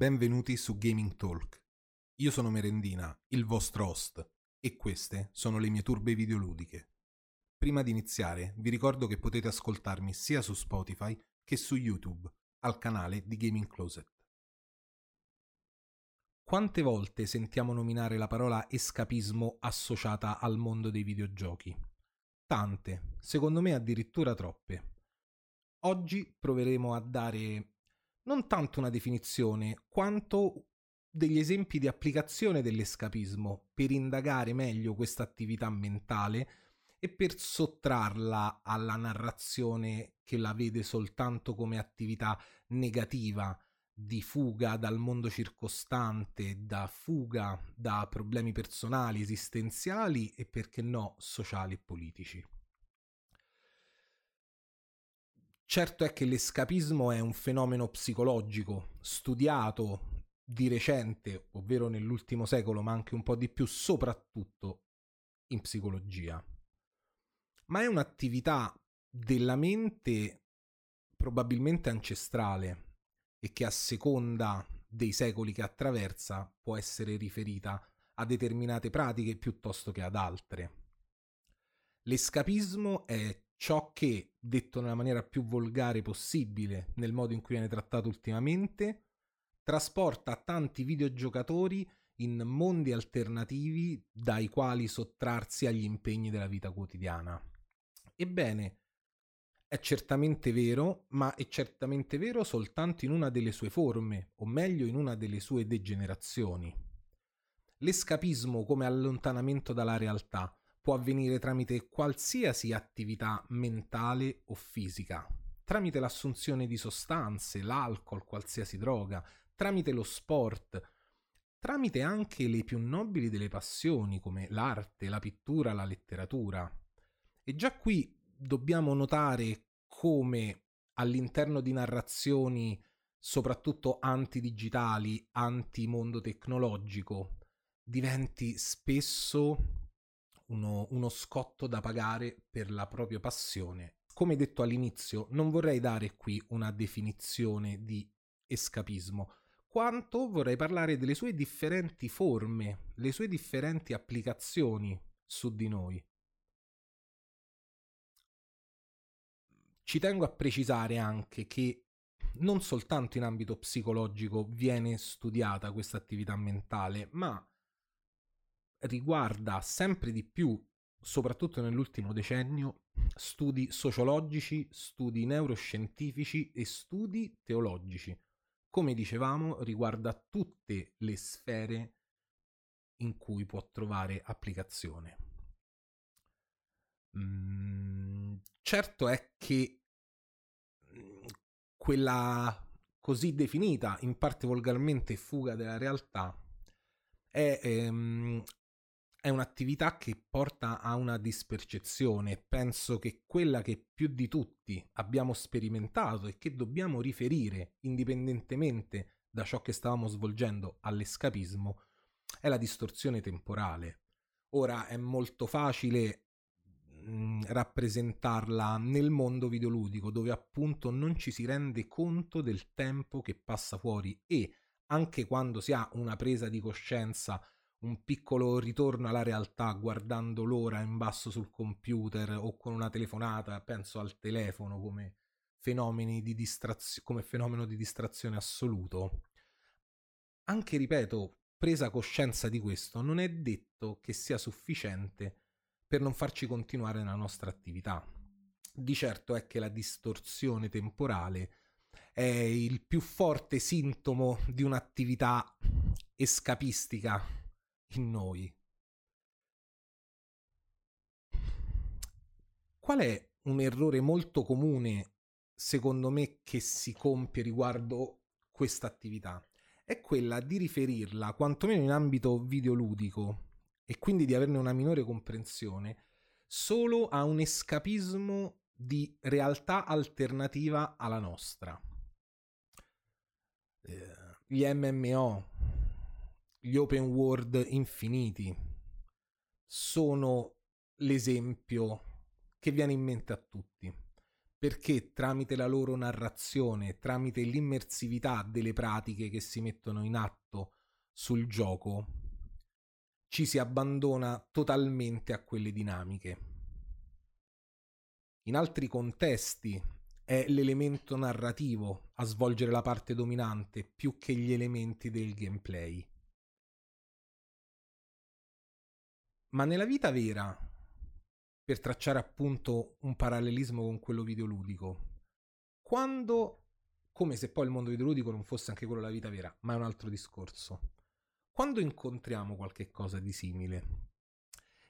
benvenuti su Gaming Talk. Io sono Merendina, il vostro host, e queste sono le mie turbe videoludiche. Prima di iniziare, vi ricordo che potete ascoltarmi sia su Spotify che su YouTube, al canale di Gaming Closet. Quante volte sentiamo nominare la parola escapismo associata al mondo dei videogiochi? Tante, secondo me addirittura troppe. Oggi proveremo a dare non tanto una definizione, quanto degli esempi di applicazione dell'escapismo per indagare meglio questa attività mentale e per sottrarla alla narrazione che la vede soltanto come attività negativa di fuga dal mondo circostante, da fuga da problemi personali, esistenziali e perché no sociali e politici. Certo è che l'escapismo è un fenomeno psicologico, studiato di recente, ovvero nell'ultimo secolo, ma anche un po' di più, soprattutto in psicologia. Ma è un'attività della mente probabilmente ancestrale e che a seconda dei secoli che attraversa può essere riferita a determinate pratiche piuttosto che ad altre. L'escapismo è ciò che, detto nella maniera più volgare possibile, nel modo in cui viene trattato ultimamente, trasporta tanti videogiocatori in mondi alternativi dai quali sottrarsi agli impegni della vita quotidiana. Ebbene, è certamente vero, ma è certamente vero soltanto in una delle sue forme, o meglio in una delle sue degenerazioni. L'escapismo come allontanamento dalla realtà può avvenire tramite qualsiasi attività mentale o fisica, tramite l'assunzione di sostanze, l'alcol, qualsiasi droga, tramite lo sport, tramite anche le più nobili delle passioni come l'arte, la pittura, la letteratura. E già qui dobbiamo notare come all'interno di narrazioni soprattutto antidigitali, anti-mondo tecnologico, diventi spesso uno, uno scotto da pagare per la propria passione. Come detto all'inizio, non vorrei dare qui una definizione di escapismo, quanto vorrei parlare delle sue differenti forme, le sue differenti applicazioni su di noi. Ci tengo a precisare anche che non soltanto in ambito psicologico viene studiata questa attività mentale, ma riguarda sempre di più, soprattutto nell'ultimo decennio, studi sociologici, studi neuroscientifici e studi teologici. Come dicevamo, riguarda tutte le sfere in cui può trovare applicazione. Mm, certo è che mm, quella così definita, in parte volgarmente fuga della realtà, è ehm, è un'attività che porta a una dispercezione. Penso che quella che più di tutti abbiamo sperimentato e che dobbiamo riferire indipendentemente da ciò che stavamo svolgendo all'escapismo è la distorsione temporale. Ora è molto facile mm, rappresentarla nel mondo videoludico dove appunto non ci si rende conto del tempo che passa fuori e anche quando si ha una presa di coscienza un piccolo ritorno alla realtà guardando l'ora in basso sul computer o con una telefonata, penso al telefono come, di distrazio- come fenomeno di distrazione assoluto. Anche, ripeto, presa coscienza di questo, non è detto che sia sufficiente per non farci continuare nella nostra attività. Di certo è che la distorsione temporale è il più forte sintomo di un'attività escapistica in noi. Qual è un errore molto comune, secondo me, che si compie riguardo questa attività? È quella di riferirla, quantomeno in ambito videoludico, e quindi di averne una minore comprensione, solo a un escapismo di realtà alternativa alla nostra. Eh, gli MMO, gli open world infiniti sono l'esempio che viene in mente a tutti. perché tramite la loro narrazione, tramite l'immersività delle pratiche che si mettono in atto sul gioco, ci si abbandona totalmente a quelle dinamiche. In altri contesti è l'elemento narrativo a svolgere la parte dominante più che gli elementi del gameplay. Ma nella vita vera per tracciare appunto un parallelismo con quello videoludico. Quando, come se poi il mondo videoludico non fosse anche quello della vita vera, ma è un altro discorso. Quando incontriamo qualche cosa di simile?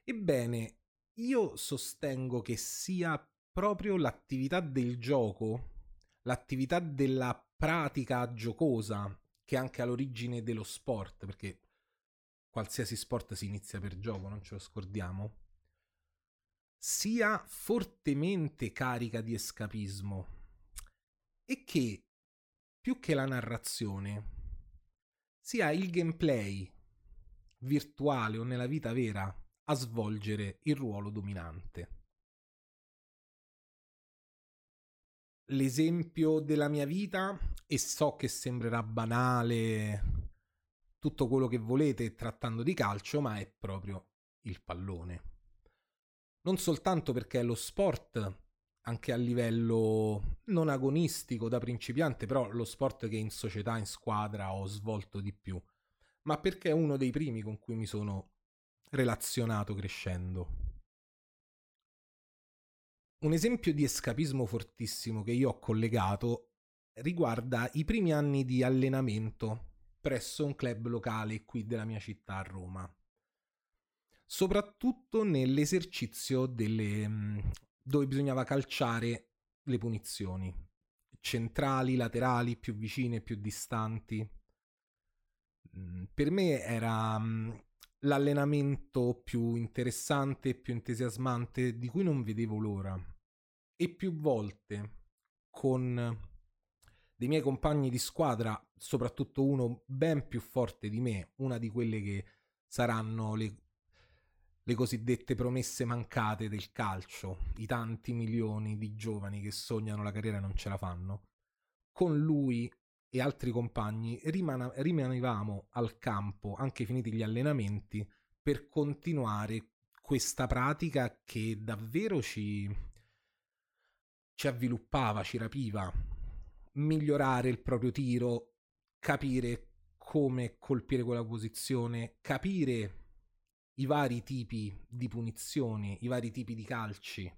Ebbene, io sostengo che sia proprio l'attività del gioco, l'attività della pratica giocosa, che è anche all'origine dello sport, perché qualsiasi sport si inizia per gioco, non ce lo scordiamo sia fortemente carica di escapismo e che più che la narrazione sia il gameplay virtuale o nella vita vera a svolgere il ruolo dominante. L'esempio della mia vita, e so che sembrerà banale tutto quello che volete trattando di calcio, ma è proprio il pallone non soltanto perché è lo sport anche a livello non agonistico da principiante, però lo sport che in società, in squadra ho svolto di più, ma perché è uno dei primi con cui mi sono relazionato crescendo. Un esempio di escapismo fortissimo che io ho collegato riguarda i primi anni di allenamento presso un club locale qui della mia città a Roma soprattutto nell'esercizio delle, mm, dove bisognava calciare le punizioni, centrali, laterali, più vicine, più distanti. Mm, per me era mm, l'allenamento più interessante più entusiasmante di cui non vedevo l'ora. E più volte con dei miei compagni di squadra, soprattutto uno ben più forte di me, una di quelle che saranno le le cosiddette promesse mancate del calcio, i tanti milioni di giovani che sognano la carriera e non ce la fanno, con lui e altri compagni rimana- rimanevamo al campo, anche finiti gli allenamenti, per continuare questa pratica che davvero ci, ci avviluppava, ci rapiva, migliorare il proprio tiro, capire come colpire quella posizione, capire i vari tipi di punizioni, i vari tipi di calci.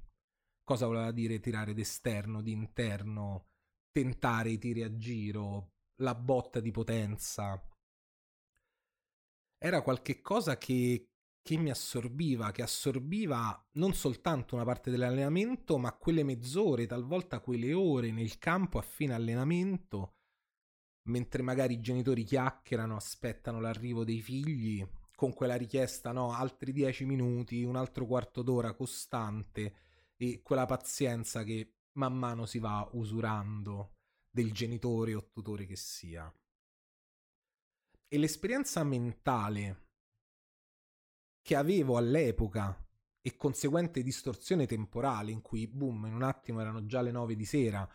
Cosa voleva dire tirare d'esterno, di interno, tentare i tiri a giro, la botta di potenza. Era qualche cosa che, che mi assorbiva, che assorbiva non soltanto una parte dell'allenamento, ma quelle mezz'ore, talvolta quelle ore nel campo a fine allenamento, mentre magari i genitori chiacchierano, aspettano l'arrivo dei figli con quella richiesta, no, altri dieci minuti, un altro quarto d'ora costante e quella pazienza che man mano si va usurando del genitore o tutore che sia. E l'esperienza mentale che avevo all'epoca e conseguente distorsione temporale in cui, boom, in un attimo erano già le nove di sera,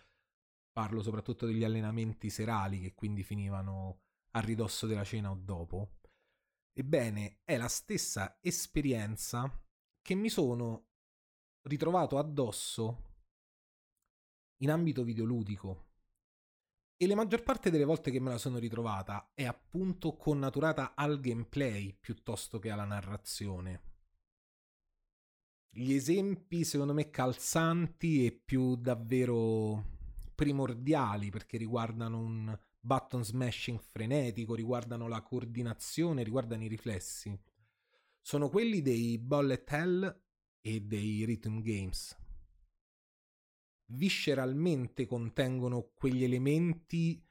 parlo soprattutto degli allenamenti serali che quindi finivano a ridosso della cena o dopo, Ebbene, è la stessa esperienza che mi sono ritrovato addosso in ambito videoludico. E la maggior parte delle volte che me la sono ritrovata è appunto connaturata al gameplay piuttosto che alla narrazione. Gli esempi, secondo me, calzanti e più davvero primordiali perché riguardano un button smashing frenetico, riguardano la coordinazione, riguardano i riflessi. Sono quelli dei bullet hell e dei rhythm games. Visceralmente contengono quegli elementi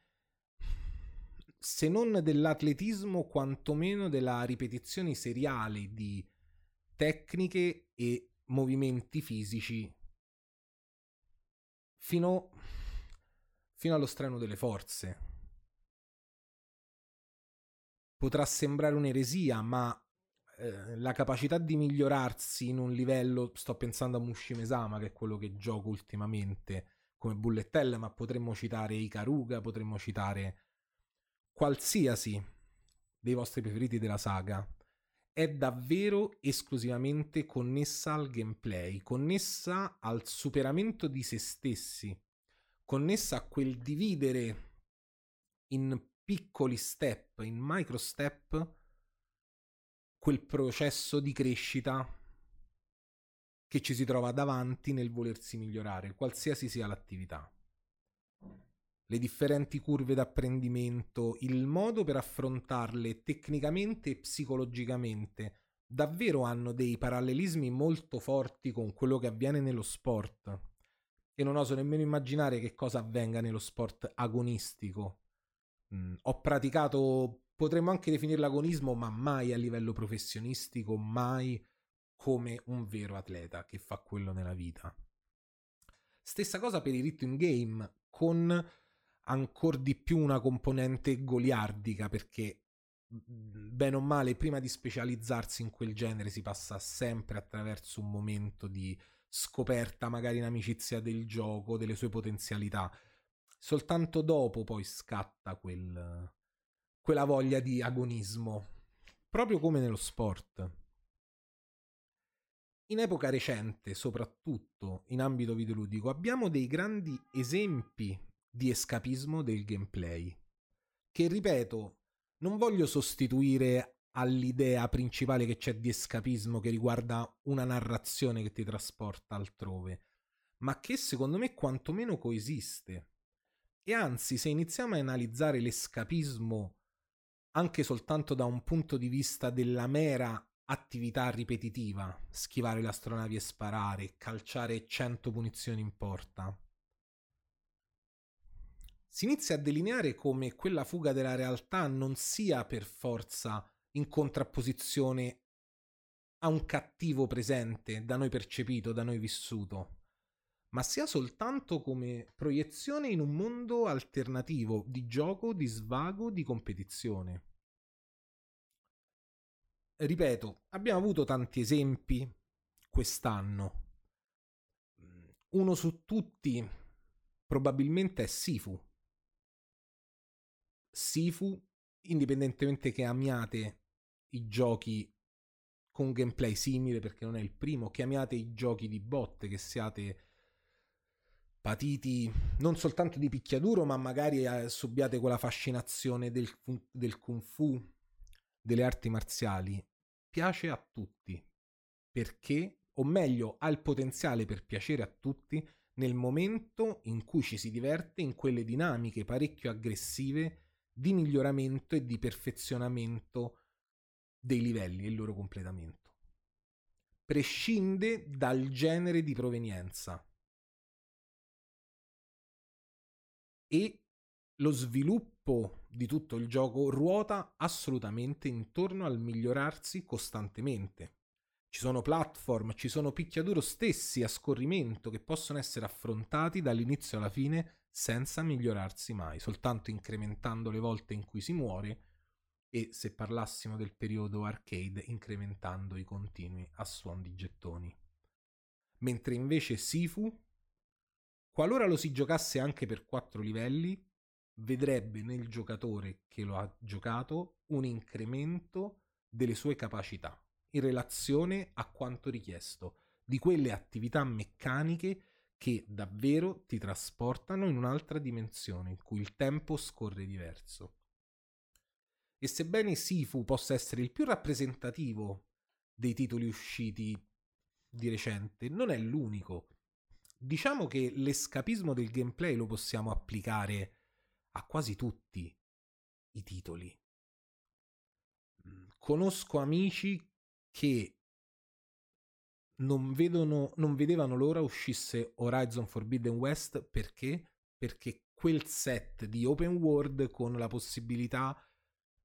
se non dell'atletismo, quantomeno della ripetizione seriale di tecniche e movimenti fisici fino, fino allo strano delle forze. Potrà sembrare un'eresia, ma eh, la capacità di migliorarsi in un livello, sto pensando a Mushimesama che è quello che gioco ultimamente come bullet hell, ma potremmo citare Ikaruga, potremmo citare qualsiasi dei vostri preferiti della saga, è davvero esclusivamente connessa al gameplay, connessa al superamento di se stessi, connessa a quel dividere in piccoli step, in micro step, quel processo di crescita che ci si trova davanti nel volersi migliorare, qualsiasi sia l'attività. Le differenti curve d'apprendimento, il modo per affrontarle tecnicamente e psicologicamente, davvero hanno dei parallelismi molto forti con quello che avviene nello sport. E non oso nemmeno immaginare che cosa avvenga nello sport agonistico. Mm, ho praticato, potremmo anche definirlo agonismo, ma mai a livello professionistico, mai come un vero atleta che fa quello nella vita. Stessa cosa per i rhythm game, con ancora di più una componente goliardica, perché bene o male, prima di specializzarsi in quel genere si passa sempre attraverso un momento di scoperta, magari in amicizia del gioco, delle sue potenzialità. Soltanto dopo poi scatta quel, quella voglia di agonismo, proprio come nello sport. In epoca recente, soprattutto in ambito videoludico, abbiamo dei grandi esempi di escapismo del gameplay, che ripeto, non voglio sostituire all'idea principale che c'è di escapismo che riguarda una narrazione che ti trasporta altrove, ma che secondo me quantomeno coesiste. E anzi, se iniziamo a analizzare l'escapismo anche soltanto da un punto di vista della mera attività ripetitiva, schivare le astronavi e sparare, calciare 100 punizioni in porta. Si inizia a delineare come quella fuga della realtà non sia per forza in contrapposizione a un cattivo presente da noi percepito, da noi vissuto, ma sia soltanto come proiezione in un mondo alternativo di gioco, di svago, di competizione ripeto, abbiamo avuto tanti esempi quest'anno. Uno su tutti probabilmente è Sifu. Sifu, indipendentemente che amiate i giochi con gameplay simile, perché non è il primo, che amiate i giochi di botte, che siate patiti non soltanto di picchiaduro, ma magari eh, subbiate quella fascinazione del, del kung fu, delle arti marziali. Piace a tutti. Perché, o meglio, ha il potenziale per piacere a tutti nel momento in cui ci si diverte in quelle dinamiche parecchio aggressive di miglioramento e di perfezionamento dei livelli e il loro completamento. Prescinde dal genere di provenienza e lo sviluppo di tutto il gioco ruota assolutamente intorno al migliorarsi costantemente. Ci sono platform, ci sono picchiaduro stessi a scorrimento che possono essere affrontati dall'inizio alla fine senza migliorarsi mai, soltanto incrementando le volte in cui si muore e se parlassimo del periodo arcade incrementando i continui a suon di gettoni. Mentre invece Sifu, qualora lo si giocasse anche per 4 livelli, vedrebbe nel giocatore che lo ha giocato un incremento delle sue capacità in relazione a quanto richiesto, di quelle attività meccaniche che davvero ti trasportano in un'altra dimensione in cui il tempo scorre diverso. E sebbene Sifu possa essere il più rappresentativo dei titoli usciti di recente, non è l'unico. Diciamo che l'escapismo del gameplay lo possiamo applicare a quasi tutti i titoli. Mm, conosco amici che non, vedono, non vedevano l'ora uscisse Horizon Forbidden West perché? Perché quel set di open world con la possibilità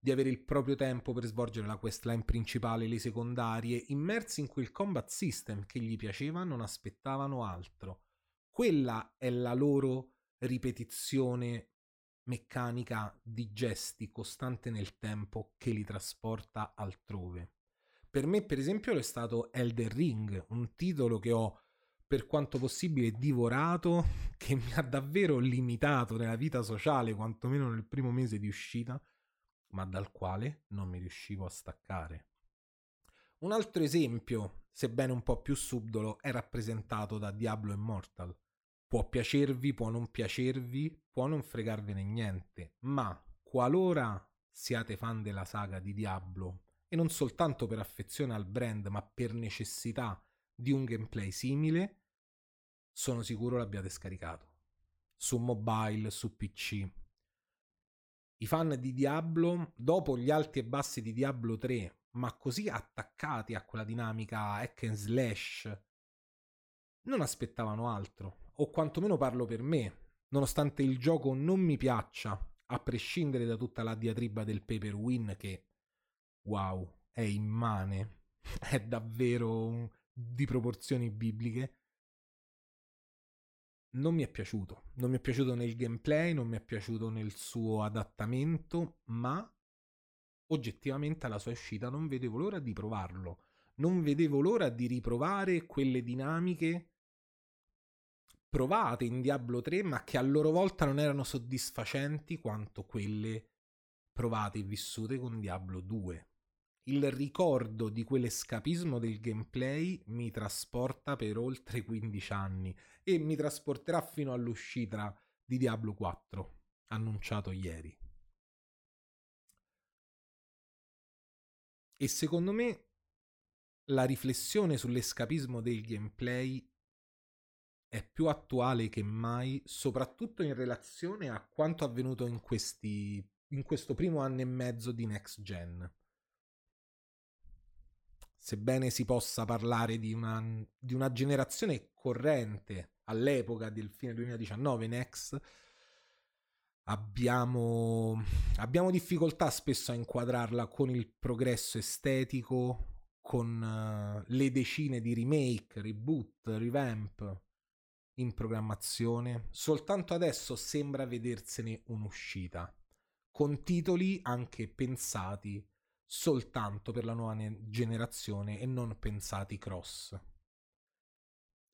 di avere il proprio tempo per svolgere la questline principale, le secondarie, immersi in quel combat system che gli piaceva, non aspettavano altro. Quella è la loro ripetizione meccanica di gesti costante nel tempo che li trasporta altrove. Per me, per esempio, è stato Elden Ring, un titolo che ho per quanto possibile divorato, che mi ha davvero limitato nella vita sociale, quantomeno nel primo mese di uscita, ma dal quale non mi riuscivo a staccare. Un altro esempio, sebbene un po' più subdolo, è rappresentato da Diablo Immortal. Può piacervi, può non piacervi, può non fregarvene niente, ma qualora siate fan della saga di Diablo, e non soltanto per affezione al brand, ma per necessità di un gameplay simile, sono sicuro l'abbiate scaricato. Su mobile, su PC. I fan di Diablo, dopo gli alti e bassi di Diablo 3, ma così attaccati a quella dinamica hack and slash, non aspettavano altro, o quantomeno parlo per me, nonostante il gioco non mi piaccia, a prescindere da tutta la diatriba del pay per win che, wow, è immane, è davvero di proporzioni bibliche, non mi è piaciuto. Non mi è piaciuto nel gameplay, non mi è piaciuto nel suo adattamento, ma oggettivamente alla sua uscita non vedevo l'ora di provarlo. Non vedevo l'ora di riprovare quelle dinamiche provate in Diablo 3, ma che a loro volta non erano soddisfacenti quanto quelle provate e vissute con Diablo 2 il ricordo di quell'escapismo del gameplay mi trasporta per oltre 15 anni e mi trasporterà fino all'uscita di Diablo 4, annunciato ieri. E secondo me la riflessione sull'escapismo del gameplay è più attuale che mai, soprattutto in relazione a quanto avvenuto in, questi, in questo primo anno e mezzo di next gen sebbene si possa parlare di una, di una generazione corrente all'epoca del fine 2019 Nex, abbiamo, abbiamo difficoltà spesso a inquadrarla con il progresso estetico, con uh, le decine di remake, reboot, revamp in programmazione. Soltanto adesso sembra vedersene un'uscita, con titoli anche pensati soltanto per la nuova generazione e non pensati cross.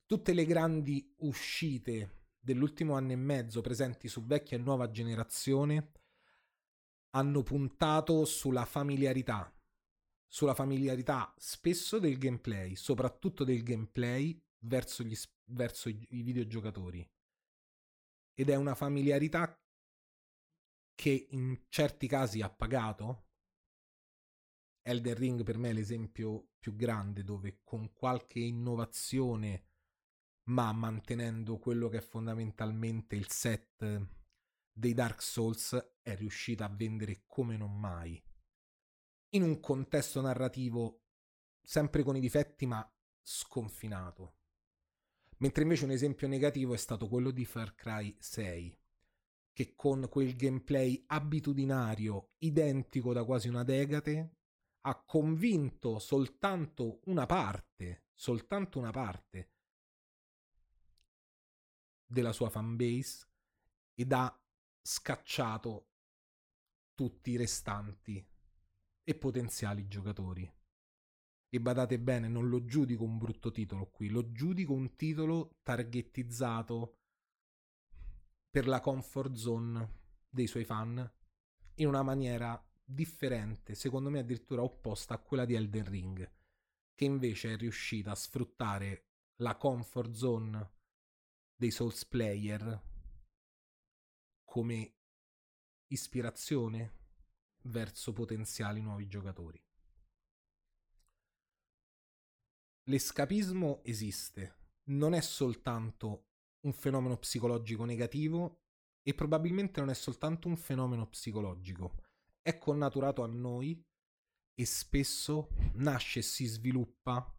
Tutte le grandi uscite dell'ultimo anno e mezzo presenti su vecchia e nuova generazione hanno puntato sulla familiarità, sulla familiarità spesso del gameplay, soprattutto del gameplay verso, gli, verso i, videogiocatori. Ed è una familiarità che in certi casi ha pagato, Elden Ring per me è l'esempio più grande dove con qualche innovazione ma mantenendo quello che è fondamentalmente il set dei Dark Souls è riuscita a vendere come non mai. In un contesto narrativo sempre con i difetti ma sconfinato. Mentre invece un esempio negativo è stato quello di Far Cry 6 che con quel gameplay abitudinario identico da quasi una decade ha convinto soltanto una parte, soltanto una parte della sua fanbase ed ha scacciato tutti i restanti e potenziali giocatori. E badate bene, non lo giudico un brutto titolo qui, lo giudico un titolo targettizzato per la comfort zone dei suoi fan in una maniera differente, secondo me addirittura opposta a quella di Elden Ring, che invece è riuscita a sfruttare la comfort zone dei Souls player come ispirazione verso potenziali nuovi giocatori. L'escapismo esiste, non è soltanto un fenomeno psicologico negativo e probabilmente non è soltanto un fenomeno psicologico, è connaturato a noi e spesso nasce e si sviluppa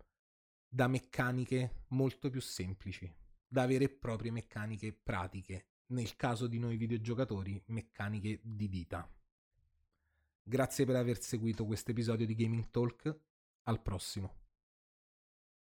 da meccaniche molto più semplici, da vere e proprie meccaniche pratiche, nel caso di noi videogiocatori, meccaniche di vita. Grazie per aver seguito questo episodio di Gaming Talk, al prossimo.